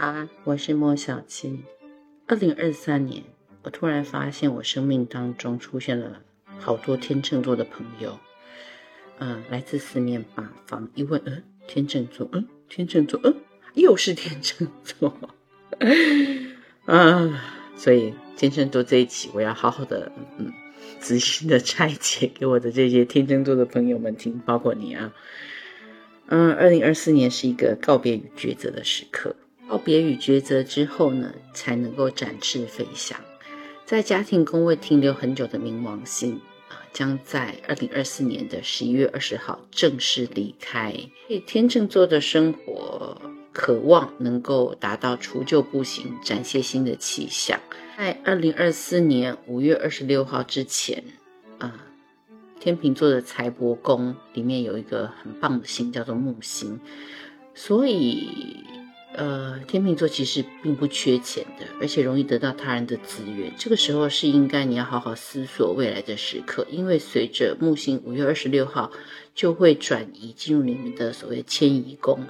好，我是莫小七。二零二三年，我突然发现我生命当中出现了好多天秤座的朋友，嗯，来自四面八方。一问，嗯，天秤座，嗯，天秤座，嗯，又是天秤座，啊，所以天秤座这一期，我要好好的，嗯，仔细的拆解给我的这些天秤座的朋友们听，包括你啊。嗯，二零二四年是一个告别与抉择的时刻。告别与抉择之后呢，才能够展翅飞翔。在家庭宫位停留很久的冥王星啊，将在二零二四年的十一月二十号正式离开。天秤座的生活渴望能够达到除旧布新，展现新的气象。在二零二四年五月二十六号之前啊。天秤座的财帛宫里面有一个很棒的星，叫做木星，所以，呃，天秤座其实并不缺钱的，而且容易得到他人的资源。这个时候是应该你要好好思索未来的时刻，因为随着木星五月二十六号就会转移进入你们的所谓迁移宫，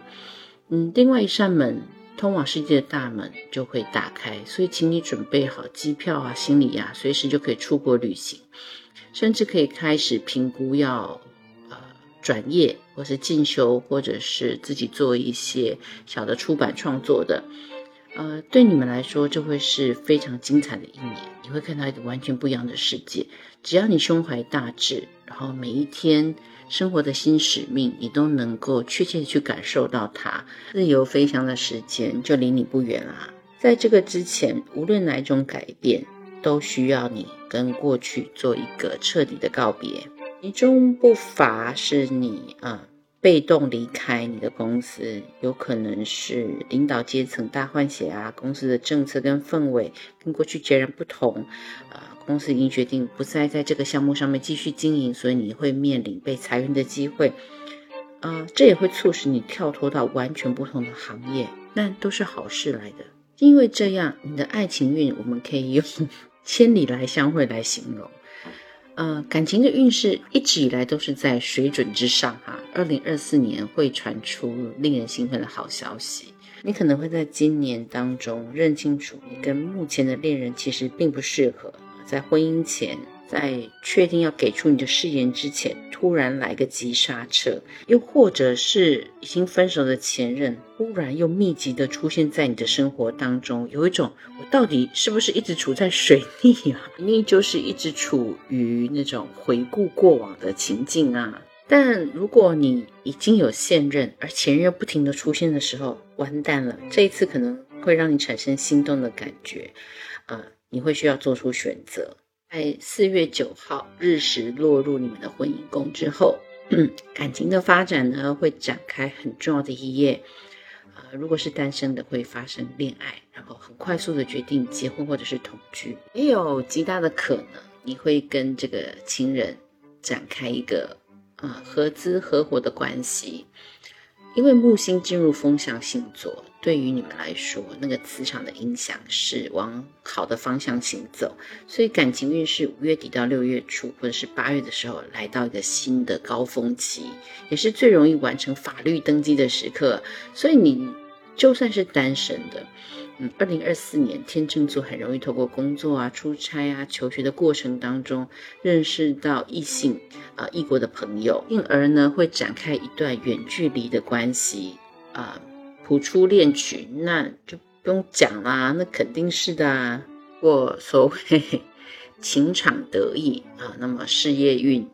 嗯，另外一扇门通往世界的大门就会打开，所以请你准备好机票啊、行李啊，随时就可以出国旅行。甚至可以开始评估要转业，或是进修，或者是自己做一些小的出版创作的。呃，对你们来说，这会是非常精彩的一年。你会看到一个完全不一样的世界。只要你胸怀大志，然后每一天生活的新使命，你都能够确切的去感受到它。自由飞翔的时间就离你不远啦。在这个之前，无论哪一种改变。都需要你跟过去做一个彻底的告别，其中不乏是你啊被动离开你的公司，有可能是领导阶层大换血啊，公司的政策跟氛围跟过去截然不同，啊，公司已经决定不再在这个项目上面继续经营，所以你会面临被裁员的机会，啊，这也会促使你跳脱到完全不同的行业，那都是好事来的，因为这样你的爱情运我们可以用。千里来相会来形容，呃，感情的运势一直以来都是在水准之上哈。二零二四年会传出令人兴奋的好消息，你可能会在今年当中认清楚，你跟目前的恋人其实并不适合，在婚姻前。在确定要给出你的誓言之前，突然来个急刹车，又或者是已经分手的前任，忽然又密集的出现在你的生活当中，有一种我到底是不是一直处在水逆啊？逆就是一直处于那种回顾过往的情境啊。但如果你已经有现任，而前任不停的出现的时候，完蛋了，这一次可能会让你产生心动的感觉，啊，你会需要做出选择。在四月九号日食落入你们的婚姻宫之后，感情的发展呢会展开很重要的一页。呃，如果是单身的，会发生恋爱，然后很快速的决定结婚或者是同居，也有极大的可能你会跟这个情人展开一个啊合资合伙的关系，因为木星进入风象星座。对于你们来说，那个磁场的影响是往好的方向行走，所以感情运势五月底到六月初，或者是八月的时候，来到一个新的高峰期，也是最容易完成法律登记的时刻。所以你就算是单身的，嗯，二零二四年天秤座很容易透过工作啊、出差啊、求学的过程当中，认识到异性啊、异国的朋友，因而呢会展开一段远距离的关系啊。谱出恋曲，那就不用讲啦，那肯定是的啊。或所谓情场得意啊，那么事业运，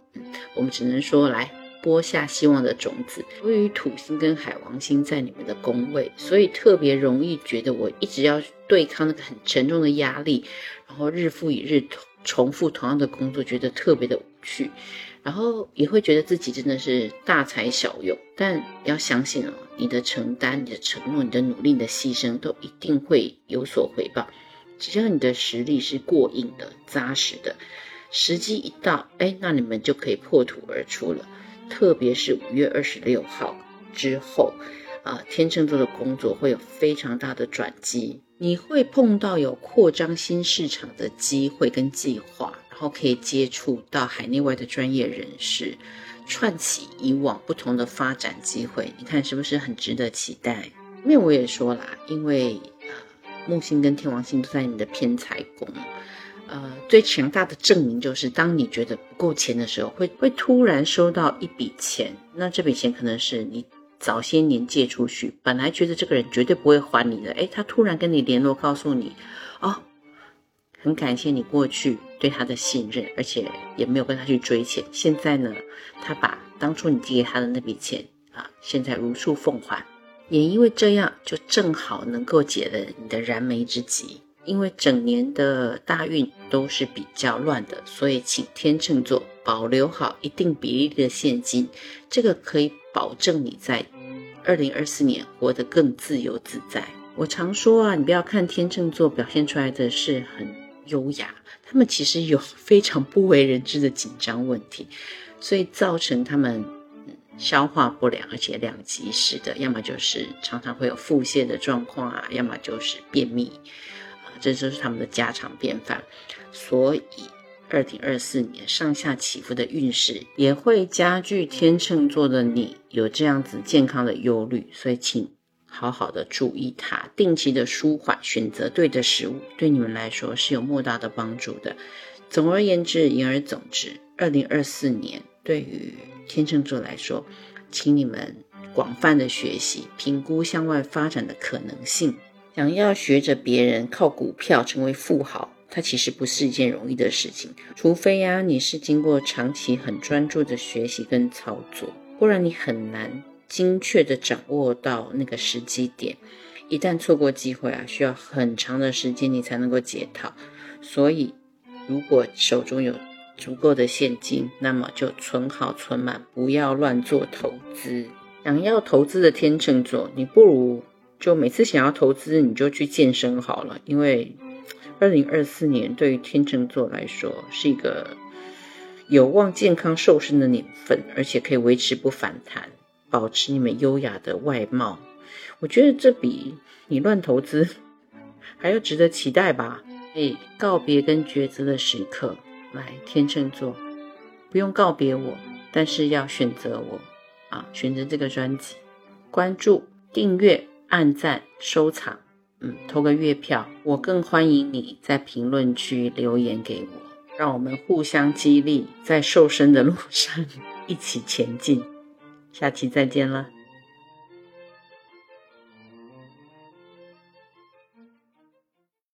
我们只能说来播下希望的种子。由于土星跟海王星在你们的宫位，所以特别容易觉得我一直要对抗那个很沉重的压力，然后日复一日重复同样的工作，觉得特别的无趣。然后也会觉得自己真的是大材小用，但要相信哦，你的承担、你的承诺、你的努力、你的牺牲，都一定会有所回报。只要你的实力是过硬的、扎实的，时机一到，哎，那你们就可以破土而出了。特别是五月二十六号之后，啊，天秤座的工作会有非常大的转机，你会碰到有扩张新市场的机会跟计划。然后可以接触到海内外的专业人士，串起以往不同的发展机会，你看是不是很值得期待？因为我也说啦，因为木星跟天王星都在你的偏财宫，呃，最强大的证明就是，当你觉得不够钱的时候，会会突然收到一笔钱，那这笔钱可能是你早些年借出去，本来觉得这个人绝对不会还你的，诶，他突然跟你联络，告诉你，哦。很感谢你过去对他的信任，而且也没有跟他去追钱。现在呢，他把当初你借给他的那笔钱啊，现在如数奉还。也因为这样，就正好能够解了你的燃眉之急。因为整年的大运都是比较乱的，所以请天秤座保留好一定比例的现金，这个可以保证你在二零二四年活得更自由自在。我常说啊，你不要看天秤座表现出来的是很。优雅，他们其实有非常不为人知的紧张问题，所以造成他们消化不良，而且两极式的，要么就是常常会有腹泻的状况啊，要么就是便秘，这就是他们的家常便饭。所以，二零二四年上下起伏的运势也会加剧天秤座的你有这样子健康的忧虑，所以请。好好的注意它，定期的舒缓，选择对的食物，对你们来说是有莫大的帮助的。总而言之，言而总之，二零二四年对于天秤座来说，请你们广泛的学习，评估向外发展的可能性。想要学着别人靠股票成为富豪，它其实不是一件容易的事情，除非呀，你是经过长期很专注的学习跟操作，不然你很难。精确的掌握到那个时机点，一旦错过机会啊，需要很长的时间你才能够解套。所以，如果手中有足够的现金，那么就存好存满，不要乱做投资。想要投资的天秤座，你不如就每次想要投资，你就去健身好了。因为二零二四年对于天秤座来说是一个有望健康瘦身的年份，而且可以维持不反弹。保持你们优雅的外貌，我觉得这比你乱投资还要值得期待吧。哎，告别跟抉择的时刻，来天秤座，不用告别我，但是要选择我啊！选择这个专辑，关注、订阅、按赞、收藏，嗯，投个月票。我更欢迎你在评论区留言给我，让我们互相激励，在瘦身的路上 一起前进。下期再见了。